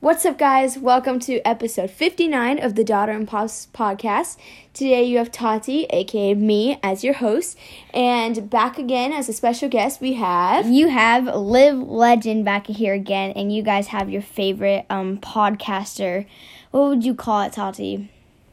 What's up, guys? Welcome to episode 59 of the Daughter and Pops podcast. Today you have Tati, aka me, as your host, and back again as a special guest we have. You have Liv Legend back here again, and you guys have your favorite um podcaster. What would you call it, Tati?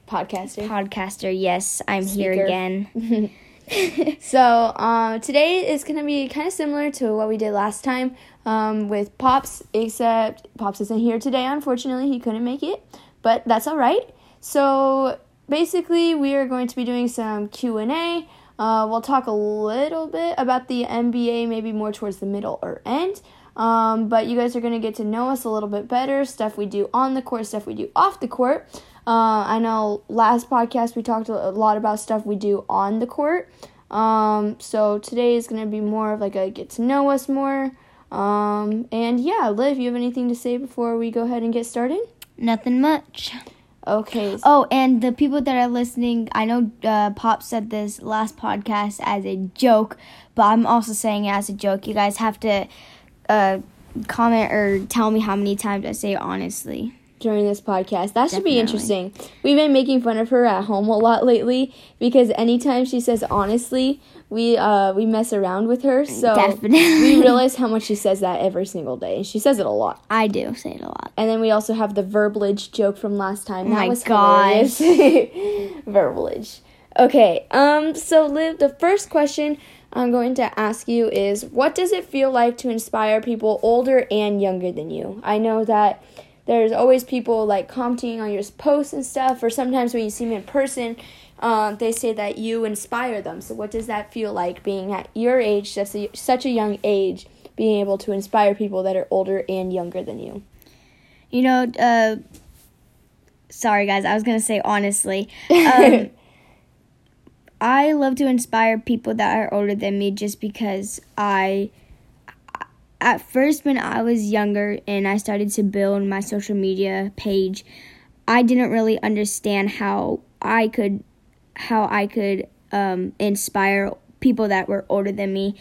Podcaster. Podcaster. Yes, I'm Speaker. here again. So, um, today is to be kind of similar to what we did last time um, with Pops, except Pops isn't here today, unfortunately. He couldn't make it, but that's all right. So, basically, we are going to be doing some Q&A. Uh, we'll talk a little bit about the NBA, maybe more towards the middle or end. Um, but you guys are to get to know us a little bit better, stuff we do on the court, stuff we do off the court. Uh, I know last podcast we talked a lot about stuff we do on the court. Um, so today is going to be more of like a get to know us more. Um, and yeah, Liv, you have anything to say before we go ahead and get started? Nothing much. Okay. Oh, and the people that are listening, I know uh, Pop said this last podcast as a joke, but I'm also saying it as a joke. You guys have to uh, comment or tell me how many times I say honestly. During this podcast. That should be interesting. We've been making fun of her at home a lot lately because anytime she says honestly, we uh we mess around with her. So Definitely. we realize how much she says that every single day. And she says it a lot. I do say it a lot. And then we also have the verbalage joke from last time. That my was gosh. verbalage. Okay. Um so Liv, the first question I'm going to ask you is what does it feel like to inspire people older and younger than you? I know that there's always people like commenting on your posts and stuff, or sometimes when you see them in person, um, they say that you inspire them. So, what does that feel like being at your age, such a, such a young age, being able to inspire people that are older and younger than you? You know, uh, sorry guys, I was gonna say honestly. Um, I love to inspire people that are older than me just because I, at first, when I was younger and I started to build my social media page, I didn't really understand how I could, how I could um, inspire people that were older than me.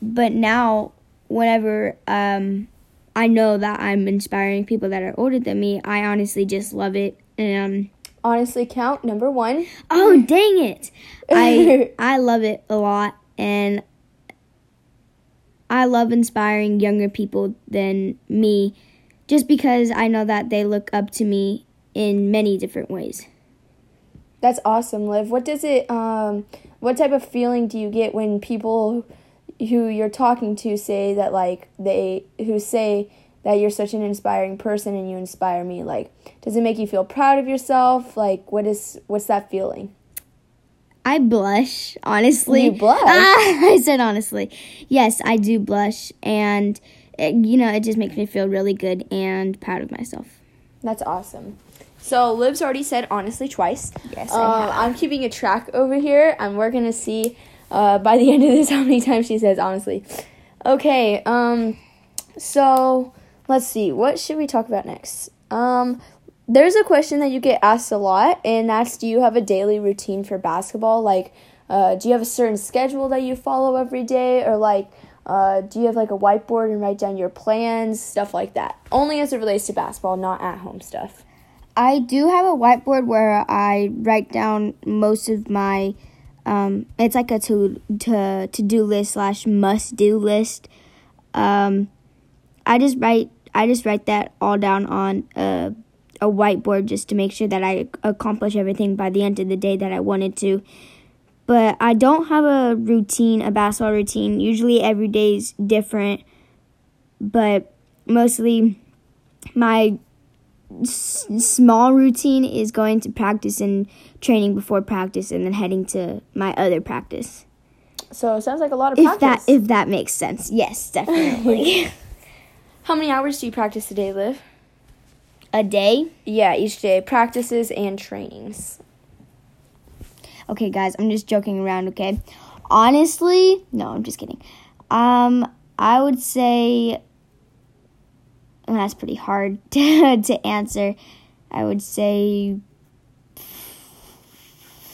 But now, whenever um, I know that I'm inspiring people that are older than me, I honestly just love it. And um, Honestly, count number one. Oh dang it! I I love it a lot, and I love inspiring younger people than me, just because I know that they look up to me in many different ways. That's awesome, Liv. What does it um what type of feeling do you get when people who you're talking to say that like they who say that you're such an inspiring person and you inspire me like does it make you feel proud of yourself like what is what's that feeling I blush, honestly. You blush? Ah, I said honestly. Yes, I do blush, and it, you know it just makes me feel really good and proud of myself. that's awesome so liv's already said honestly twice Yes, uh, i'm keeping a track over here and we're gonna see uh, by the end of this how many times she says honestly okay um so let's see what should we talk about next um there's a question that you get asked a lot and that's do you have a daily routine for basketball like uh, do you have a certain schedule that you follow every day or like uh, do you have like a whiteboard and write down your plans stuff like that only as it relates to basketball not at home stuff I do have a whiteboard where I write down most of my. Um, it's like a to to to do list slash must do list. Um, I just write I just write that all down on a a whiteboard just to make sure that I accomplish everything by the end of the day that I wanted to. But I don't have a routine, a basketball routine. Usually every day is different, but mostly my s- small routine is going to practice and training before practice and then heading to my other practice. so it sounds like a lot of If practice that if that makes sense. Yes, definitely. how many hours do you practice a day Liv a day? yeah each day practices and trainings Okay, guys, I'm just joking around, okay? Honestly, no, I'm just kidding. Um I would say and that's pretty hard to, to answer. I would say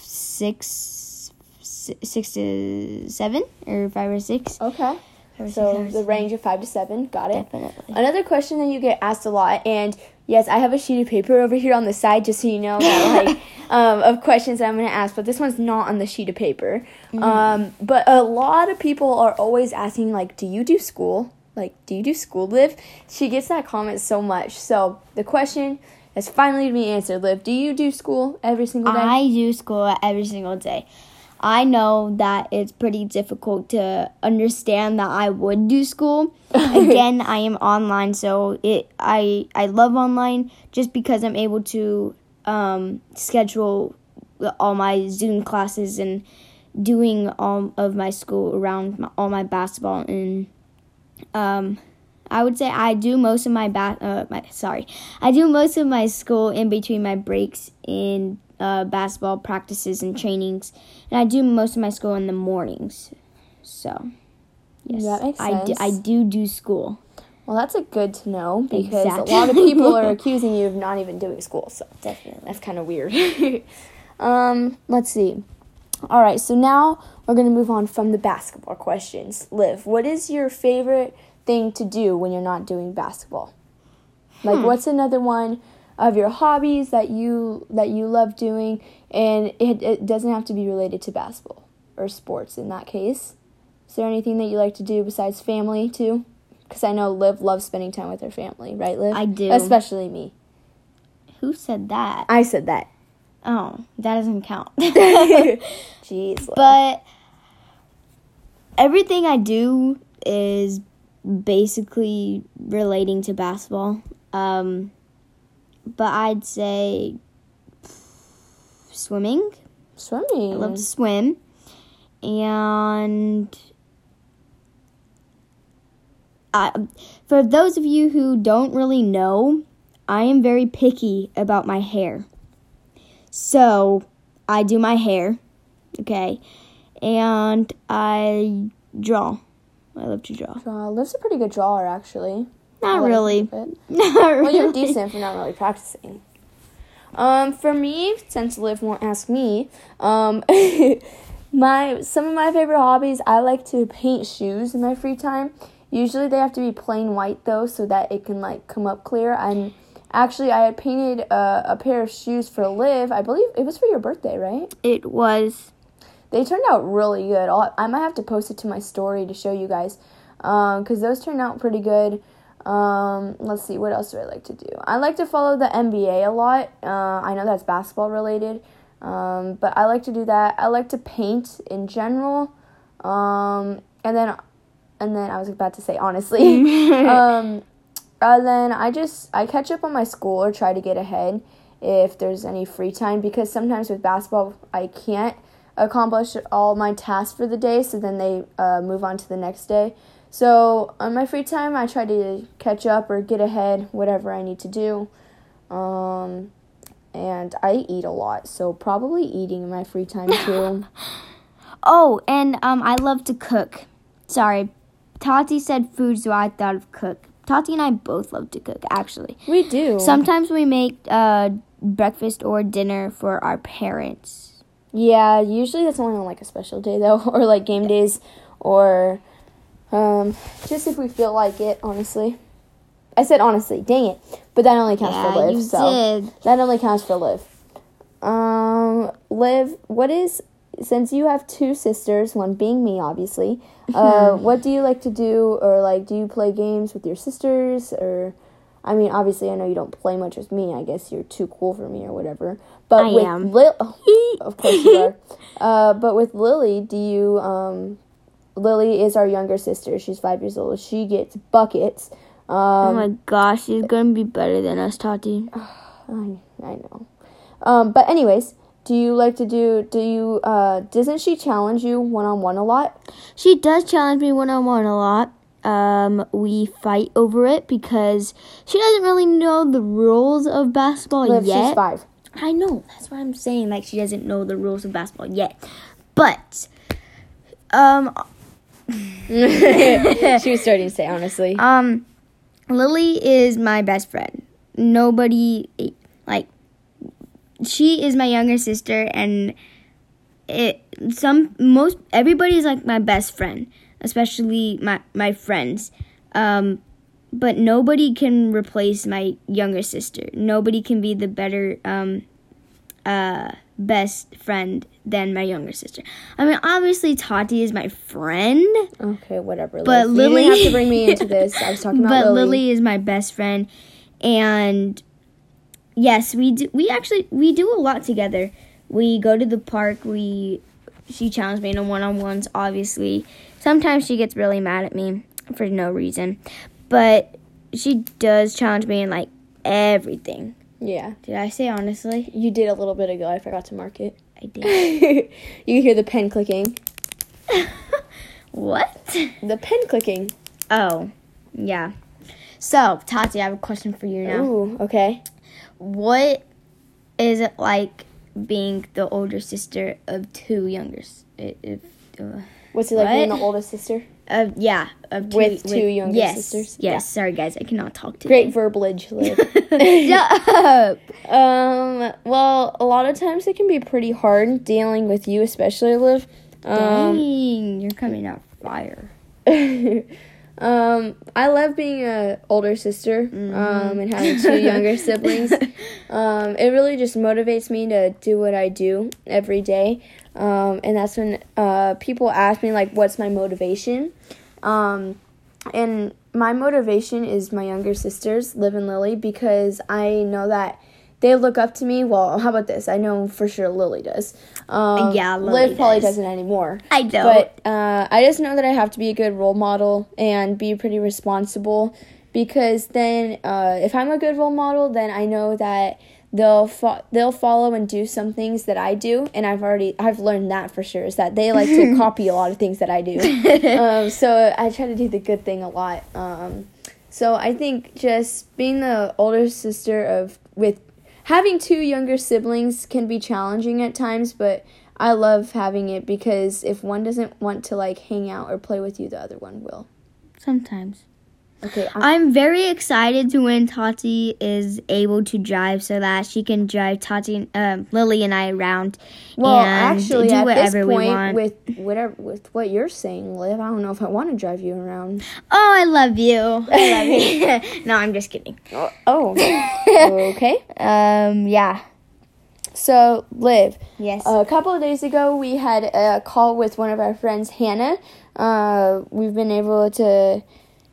six, six to seven or five or six. okay Five So six the range of five to seven. Got it. Definitely. Another question that you get asked a lot, and yes, I have a sheet of paper over here on the side just so you know that like um, of questions that I'm gonna ask, but this one's not on the sheet of paper. Um, but a lot of people are always asking like, "Do you do school? Like, do you do school, Liv?" She gets that comment so much. So the question has finally been answered. Liv, do you do school every single day? I do school every single day. I know that it's pretty difficult to understand that I would do school. Again, I am online, so it I I love online just because I'm able to um, schedule all my Zoom classes and doing all of my school around my, all my basketball and um, I would say I do most of my ba- uh, my sorry, I do most of my school in between my breaks in uh, basketball practices and trainings, and I do most of my school in the mornings. So, yes, That makes I do, I do do school. well, that's a good to know because Exactly. a lot of people are accusing you of not even doing school. So Definitely. That's kind of weird. um, let's see. All right, so now we're going to move on from the basketball questions. Liv, what is your favorite thing to do when you're not doing basketball? Like Hmm. what's another one of your hobbies that you that you love doing and it, it doesn't have to be related to basketball or sports in that case. Is there anything that you like to do besides family too? Cuz I know Liv loves spending time with her family, right Liv? I do. Especially me. Who said that? I said that. Oh, that doesn't count. Jeez. Liv. but everything I do is basically relating to basketball. Um, but I'd say swimming. Swimming. I love to swim. And I, for those of you who don't really know, I am very picky about my hair. So I do my hair, okay, and I draw. I love to draw. Draw. Liv's a pretty good drawer, actually. Not like really. Not Well, you're decent for not really practicing. Um, for me, since Liv won't ask me, um, my some of my favorite hobbies. I like to paint shoes in my free time. Usually, they have to be plain white though, so that it can like come up clear. And actually, I had painted a, a pair of shoes for Liv. I believe it was for your birthday, right? It was. They turned out really good. I'll, I might have to post it to my story to show you guys, because those turned out pretty good. Um, let's see, what else do I like to do? I like to follow the NBA a lot. Uh, I know that's basketball related, um, but I like to do that. I like to paint in general, um, and then, and then I was about to say honestly, um, and then I just I catch up on my school or try to get ahead if there's any free time because sometimes with basketball I can't accomplish all my tasks for the day, so then they uh, move on to the next day. So on my free time, I try to catch up or get ahead, whatever I need to do. Um, and I eat a lot, so probably eating in my free time too. Oh, and um, I love to cook. Sorry, Tati said food, so I thought of cook. Tati and I both love to cook, actually. we do. Sometimes we make uh, breakfast or dinner for our parents. Yeah, usually that's only on like a special day though, or like game days, or um, just if we feel like it. Honestly, I said honestly. Dang it! But that only counts for Yeah, Liv. you so did. that only counts for Liv. Um, Liv, what is since you have two sisters, one being me, obviously. Uh, what do you like to do, or like, do you play games with your sisters, or? I mean, obviously, I know you don't play much with me. I guess you're too cool for me, or whatever. But I with am. Lil, of course you are. Uh, but with Lily, do you? Um, Lily is our younger sister. She's five years old. She gets buckets. oh Um, my gosh, she's gonna be better than us, Tati. I, I know. Um, but anyways, do you like to do? Do you? Uh, doesn't she challenge you one on one a lot? She does challenge me one on one a lot. Um, we fight over it because she doesn't really know the rules of basketball Liv, yet. she's five. I know. That's what I'm saying. Like she doesn't know the rules of basketball yet. But um she was starting to say honestly. um Lily is my best friend. Nobody like she is my younger sister and it some most everybody's like my best friend. especially my my friends. Um, but nobody can replace my younger sister. Nobody can be the better um, uh, best friend than my younger sister. I mean, obviously Tati is my friend, Okay, whatever. but Liz. Lily you didn't have to bring me into this. I was talking about but Lily. Lily is my best friend, and yes, we do. We actually we do a lot together. We go to the park. We she challenged me in one on ones. Obviously, sometimes she gets really mad at me for no reason, but she does challenge me in like everything. Yeah, Did I say honestly? you did a little bit ago. I forgot to mark it. I did. you can hear the pen clicking. what? The pen clicking. Oh, yeah. So, Tati, I have a question for you now. Ooh, okay. What is it like being the older sister of two younger? If, uh, What's it like being the What? oldest sister? Uh, yeah, of two, With two younger yes, sisters? Yes. Yeah. Sorry, guys, I cannot talk to Great verbalage, Liv. Shut up. um, well, a lot of times it can be pretty hard dealing with you, especially Liv. Um, Dang, you're coming out fire. um, I love being a older sister um, and having two younger siblings. Um, it really just motivates me to do what I do every day. Um, and that's when uh, people ask me like, "What's my motivation?" Um, and my motivation is my younger sisters, Liv and Lily, because I know that they look up to me. Well, how about this? I know for sure Lily does. Um, Yeah, Lily Liv probably does. doesn't anymore. I don't. But uh, I just know that I have to be a good role model and be pretty responsible because then uh, if I'm a good role model, then I know that they'll fo- they'll follow and do some things that I do, and I've already I've learned that for sure is that they like to copy a lot of things that I do. um, so I try to do the good thing a lot. Um, so I think just being the older sister of with having two younger siblings can be challenging at times, but I love having it because if one doesn't want to like hang out or play with you, the other one will. Sometimes. Okay, I'm, I'm very excited to when Tati is able to drive so that she can drive Tati, um, Lily, and I around. well, actually, do at this point, want. with whatever with what you're saying, Liv, I don't know if I want to drive you around. Oh, I love you. I love you. no, I'm just kidding. Oh, okay. Um, yeah. So, Liv, Yes. a couple of days ago, we had a call with one of our friends, Hannah. Uh, we've been able to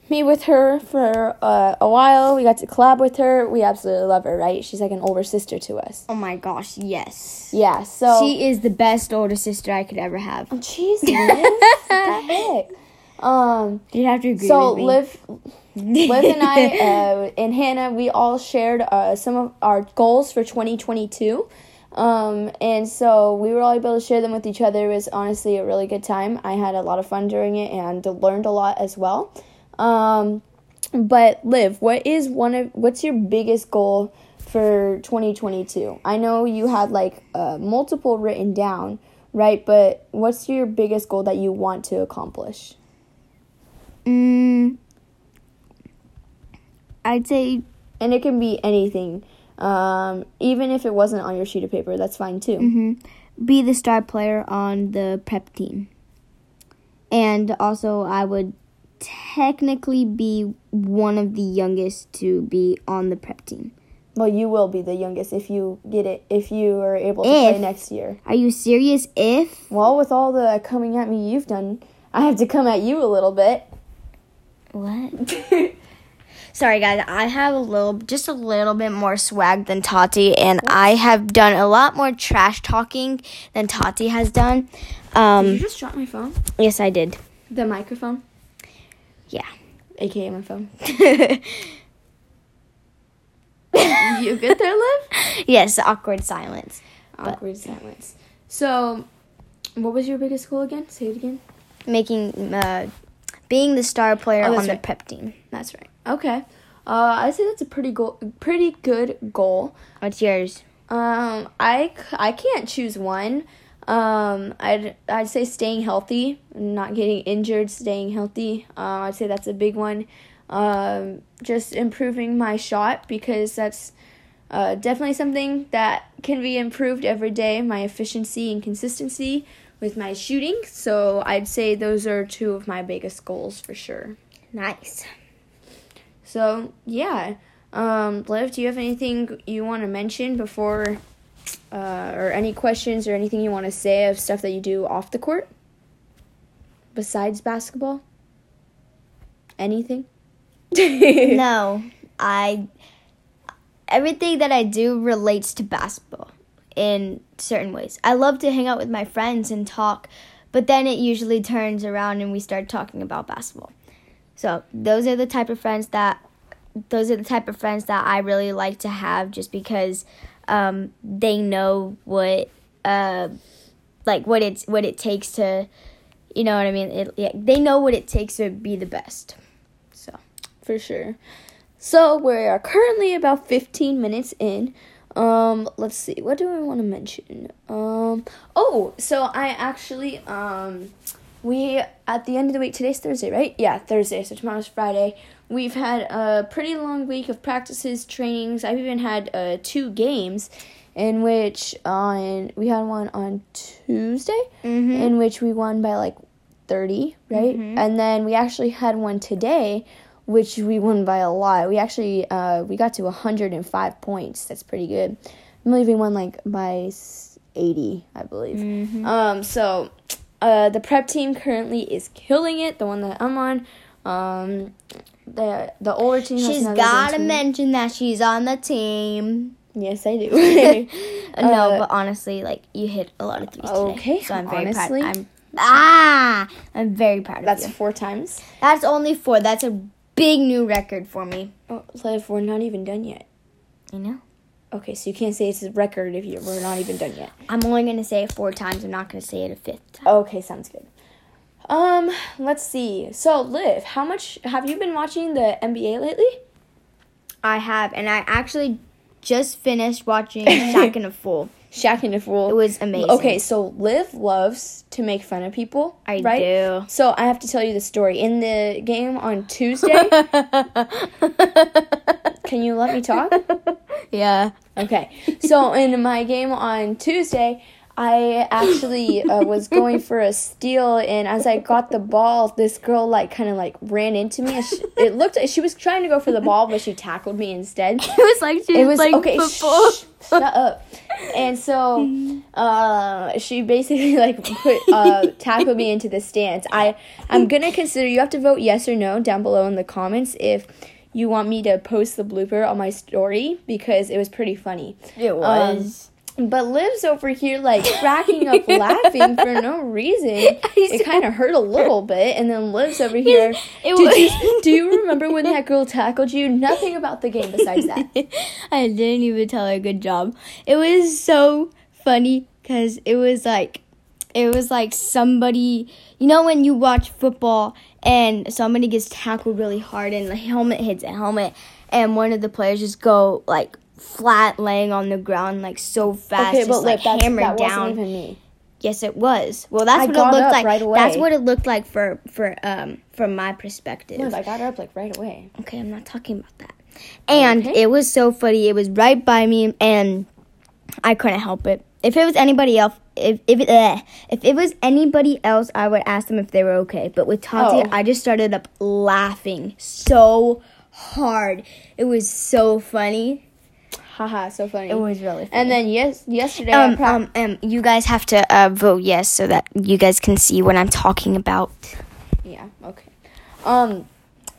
meet with her for uh, a while. We got to collab with her. We absolutely love her, right? She's like an older sister to us. oh my gosh, yes. Yeah, so. She is the best older sister I could ever have. Jeez, Liv. what the heck? Um, You'd have to agree so with me. Liv, Liv and I uh, and Hannah, we all shared uh, some of our goals for 2022. Um, and so we were all able to share them with each other. It was honestly a really good time. I had a lot of fun during it and learned a lot as well. Um, but Liv, what is one of what's your biggest goal for 2022? I know you had like uh, multiple written down, right? But what's your biggest goal that you want to accomplish? Mm, I'd say and it can be anything um, even if it wasn't on your sheet of paper that's fine too mhm, be the star player on the prep team. And also, I would technically be one of the youngest to be on the prep team. well you will be the youngest if you get it if you are able to play next year Are you serious? If well with all the coming at me you've done i have to come at you a little bit what? Sorry, guys. I have a little, just a little bit more swag than Tati, and I have done a lot more trash talking than Tati has done. Did you Um, just drop my phone yes, I did. the microphone Yeah. aka my phone you good there liv yes, awkward silence. awkward silence so what was your biggest goal again say it again Making, uh, being the star player Oh, on that's the right. prep team. that's right okay uh, I'd say that's a pretty goal, pretty good goal. What's yours? Um, I, I can't choose one. Um, I'd I'd say staying healthy, not getting injured, staying healthy. Um, I'd say that's a big one. Um, just improving my shot because that's uh, definitely something that can be improved every day. My efficiency and consistency with my shooting. So I'd say those are two of my biggest goals for sure. Nice. So yeah, um, Liv, do you have anything you want to mention before, uh, or any questions or anything you want to say of stuff that you do off the court besides basketball? Anything? no, I everything that I do relates to basketball in certain ways. I love to hang out with my friends and talk, but then it usually turns around and we start talking about basketball. So, those are the type of friends that those are the type of friends that I really like to have just because um, they know what uh, like what it's what it takes to you know what I mean? It, yeah, they know what it takes to be the best. So, for sure. So we are currently about 15 minutes in. Um, let's see. What do I want to mention? Um, oh, so I actually um, we at the end of the week. Today's Thursday, right? Yeah, Thursday. So tomorrow's Friday. We've had a pretty long week of practices, trainings. I've even had uh, two games, in which on we had one on Tuesday, mm-hmm. in which we won by like 30, right? Mhm. And then we actually had one today, which we won by a lot. We actually uh, we got to 105 points. That's pretty good. I believe we won like by 80, I believe. Mhm. Um, so uh, the prep team currently is killing it. The one that I'm on. Um, the the older team. She's she's another got to team. mention that she's on the team. Yes, I do. no, Uh, but honestly, like you hit a lot of threes okay, today, so I'm very honestly. proud. I'm ah, I'm very proud That's of you. four times. That's only four. That's a big new record for me. Oh, Liv, we're not even done yet. You know, Okay, so you can't say it's a record if you we're not even done yet. I'm only gonna say it four times. I'm not gonna say it a fifth time. Okay, sounds good. Um, let's see. So, Liv, how much have you been watching the NBA lately? I have, and I actually just finished watching Shaqtin' a Fool. Shaqtin' a Fool. It was amazing. Okay, so Liv loves to make fun of people. I right? do. So I have to tell you the story. In the game on Tuesday, can you let me talk? yeah. Okay. So in my game on Tuesday, I actually uh, was going for a steal, and as I got the ball, this girl like kind of like ran into me. She, it looked like she was trying to go for the ball, but she tackled me instead. It was like she It was, like okay. football. Shh, shut up. And so, uh, she basically like put uh tackled me into the stands. I I'm gonna consider. You have to vote yes or no down below in the comments if you want me to post the blooper on my story because it was pretty funny. It was. But Liv's over here like cracking up laughing for no reason. It kind of hurt a little bit, and then Liv's over here. It Did was- you, do you remember when that girl tackled you? Nothing about the game besides that. I didn't even tell her good job. It was so funny because it was like, it was like somebody, you know, when you watch football and somebody gets tackled really hard and the helmet hits a helmet, and one of the players just go like flat laying on the ground like so fast, Okay, just like look, hammered that down. me. Yes, it was. Well, that's I what it looked like. right That's what it looked like for for um from my perspective. Liv, I got up like right away. Okay, I'm not talking about that. And Okay. it was so funny. It was right by me, and I couldn't help it. If it was anybody else, if if it, eh, if it was anybody else, I would ask them if they were okay. But with Tati, Oh. I just started up laughing so hard. It was so funny. Haha, so funny. It was really funny. and then yes, yesterday um, prac- um, um, you guys have to uh, vote yes so that you guys can see what I'm talking about. yeah, okay. Um,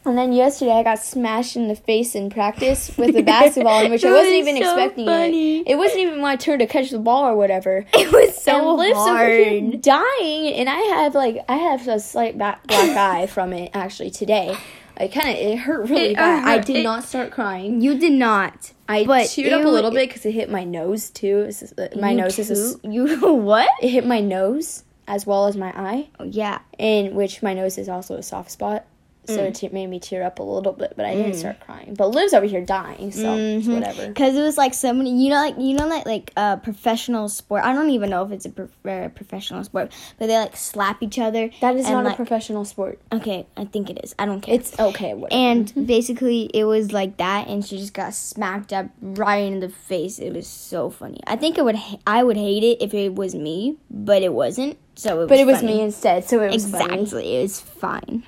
and then yesterday I got smashed in the face in practice with the basketball, in which I wasn't was even so expecting funny. it. It wasn't even my turn to catch the ball or whatever. It was so and Liv's over here hard. dying, and I have like I have a slight back, black eye from it actually today. I kind of it hurt really It bad. I did It- not start crying. You did not. I but teared up a it- little bit because it hit my nose too. Just- uh, my nose is a you what? it hit my nose as well as my eye, Oh, yeah. in which my nose is also a soft spot. So Mm. it te- made me tear up a little bit, but I didn't start crying. But Liv's over here dying, so Mhm. whatever. Cause it was like so many, you know, like you know, like like uh, professional sport. I don't even know if it's a pro- uh, professional sport, but they like slap each other. That is and, not like, a professional sport. Okay, I think it is. I don't care. It's okay. Whatever. and basically it was like that, and she just got smacked up right in the face. It was so funny. I think it would. ha- I would hate it if it was me, but it wasn't. So it was. but it was funny. me instead, so it was Exactly, funny. it was fine.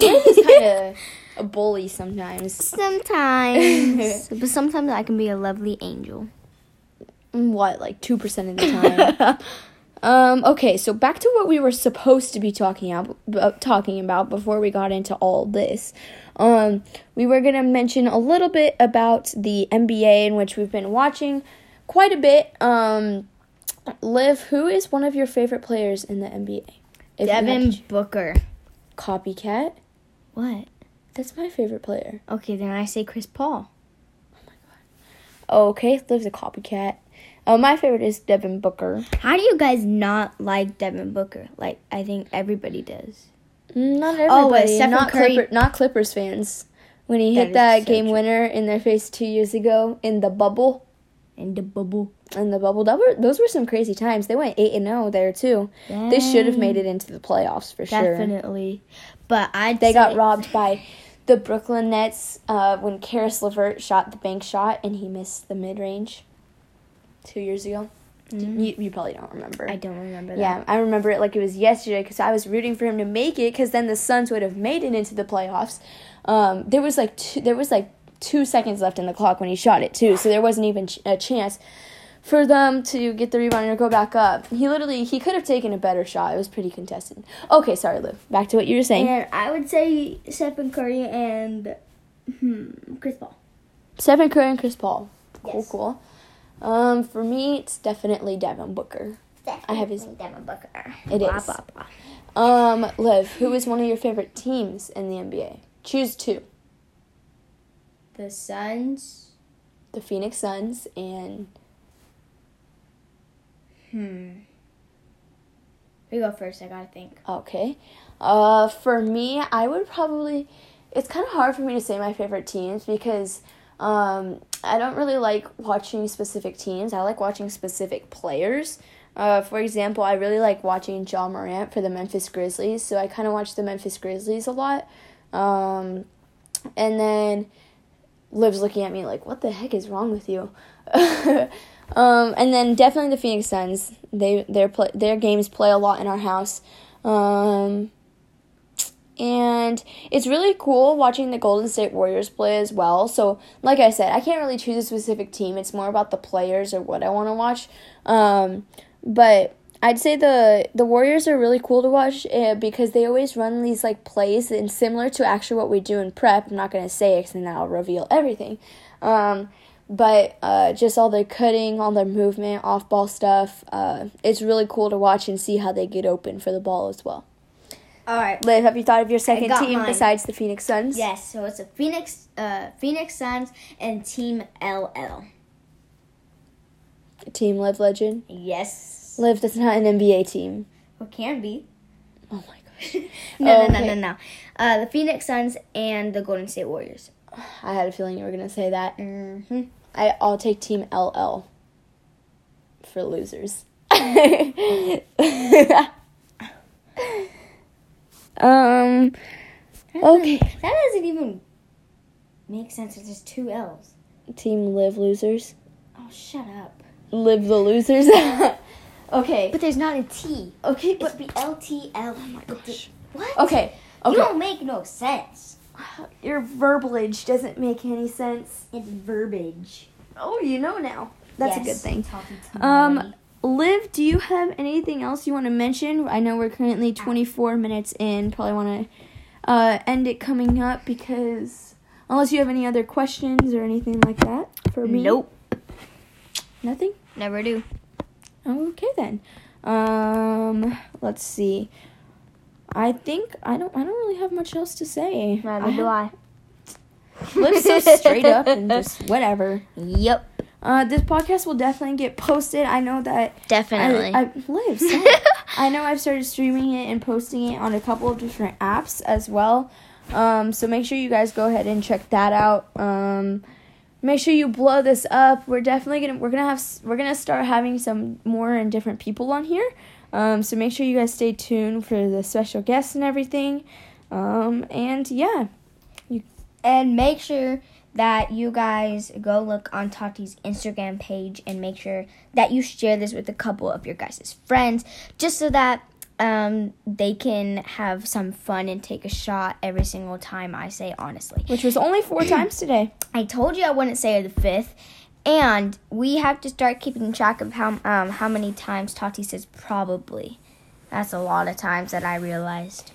My god. Liv is kind of a bully sometimes. Sometimes, but sometimes I can be a lovely angel. What, like two percent of the time? Um, okay, so back to what we were supposed to be talking about, uh, talking about before we got into all this. Um, we were gonna mention a little bit about the NBA in which we've been watching quite a bit. Um, Liv, who is one of your favorite players in the NBA? If Devin Booker. copycat. What? That's my favorite player. Okay, then I say Chris Paul. Oh my god. Okay, Liv's a copycat. Uh, my favorite is Devin Booker. How do you guys not like Devin Booker? Like I think everybody does. Mm, Not Oh, but everybody. Stephen not Curry- Clipper, not Clippers fans. When he That hit that so game true. winner in their face two years ago in the bubble, And the bubble. in the bubble, that were those were some crazy times. They went eight and zero there too. They should have made it into the playoffs for sure. Definitely. But I They got robbed by the Brooklyn Nets uh, when Caris LeVert shot the bank shot and he missed the mid range two years ago. You, you probably don't remember. Mm-hmm. I don't remember that. Yeah, I remember it like it was yesterday because I was rooting for him to make it because then the Suns would have made it into the playoffs. Um, there was like two, there was like two seconds left in the clock when he shot it too, so there wasn't even ch- a chance for them to get the rebound or go back up. He literally he could have taken a better shot. It was pretty contested. Okay, sorry, Liv. Back to what you were saying. And I would say Stephen Curry and hmm, Chris Paul. Stephen Curry and Chris Paul. Cool, Yes. cool. Um, for me, it's definitely Devin Booker. I have his- Devin Booker. It blah, is. Blah, blah. Um, Liv, who is one of your favorite teams in the NBA? Choose two. The Suns. the Phoenix Suns and Hmm. You go first. I gotta think. okay. Uh for me, I would probably it's kind of hard for me to say my favorite teams because um I don't really like watching specific teams. I like watching specific players. Uh, for example, I really like watching Ja Morant for the Memphis Grizzlies, so I kind of watch the Memphis Grizzlies a lot. Um, and then Liv's looking at me like, "What the heck is wrong with you?" um, and then definitely the Phoenix Suns. They their play their games play a lot in our house. Um, and it's really cool watching the Golden State Warriors play as well. So, like I said, I can't really choose a specific team. It's more about the players or what I want to watch. Um, but I'd say the the Warriors are really cool to watch uh, because they always run these like plays and similar to actually what we do in prep. I'm not gonna say it because then that'll reveal everything. Um, but uh, just all their cutting, all their movement, off ball stuff. Uh, it's really cool to watch and see how they get open for the ball as well. All right. Liv, have you thought of your second team mine. besides the Phoenix Suns? Yes. So it's the Phoenix, uh, Phoenix Suns and Team LL. Team Liv Legend. Yes. Liv, that's not an NBA team. Or can be. Oh my gosh. No, no, no, no, no. Uh, the Phoenix Suns and the Golden State Warriors. I had a feeling you were gonna say that. Mm-hmm. I, I'll take Team LL for losers. um. Okay. That doesn't even make sense. It's just two L's. Team Live losers. Oh, shut up. Live the losers. okay. But there's not a T. Okay, It's but be L T L. Oh my gosh. What? okay. You don't make no sense. Your verbalage doesn't make any sense. It's verbiage. Oh, you know now. That's a good thing. Um, Liv, do you have anything else you want to mention? I know we're currently 24 minutes in. Probably want to uh, end it coming up because unless you have any other questions or anything like that for me. Nope. Nothing. Never do. Okay then. Um, let's see. I think I don't. I don't really have much else to say. Neither do I. Liv's so straight up and just whatever. Yep. Uh, this podcast will definitely get posted. I know that Definitely. I, I live. stop. I know I've started streaming it and posting it on a couple of different apps as well. Um, so make sure you guys go ahead and check that out. Um, make sure you blow this up. We're definitely gonna we're gonna have we're gonna start having some more and different people on here. Um, so make sure you guys stay tuned for the special guests and everything. Um, and yeah, And make sure that you guys go look on Tati's Instagram page and make sure that you share this with a couple of your guys' friends just so that um, they can have some fun and take a shot every single time I say honestly. which was only four times today. I told you I wouldn't say the fifth, and we have to start keeping track of how um, how many times Tati says probably. That's a lot of times that I realized.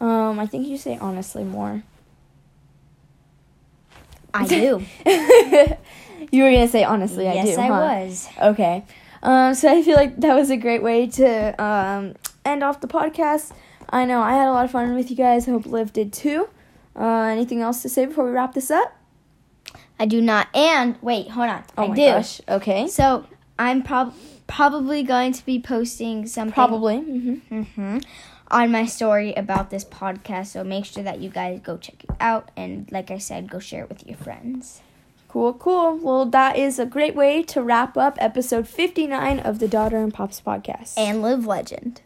Um, I think you say honestly more. I do. you were gonna say honestly, I yes, do. I huh? was. Okay. Um, so I feel like that was a great way to um, end off the podcast. I know I had a lot of fun with you guys. I hope Liv did too. Uh, anything else to say before we wrap this up? I do not. And wait, hold on. Oh I my do. gosh. Okay. So I'm prob- probably going to be posting something Probably. hmm hmm on my story about this podcast. So make sure that you guys go check it out, and like I said, go share it with your friends. Cool, cool. Well, that is a great way to wrap up episode 59 of the Daughter and Pops podcast. And Liv Legend.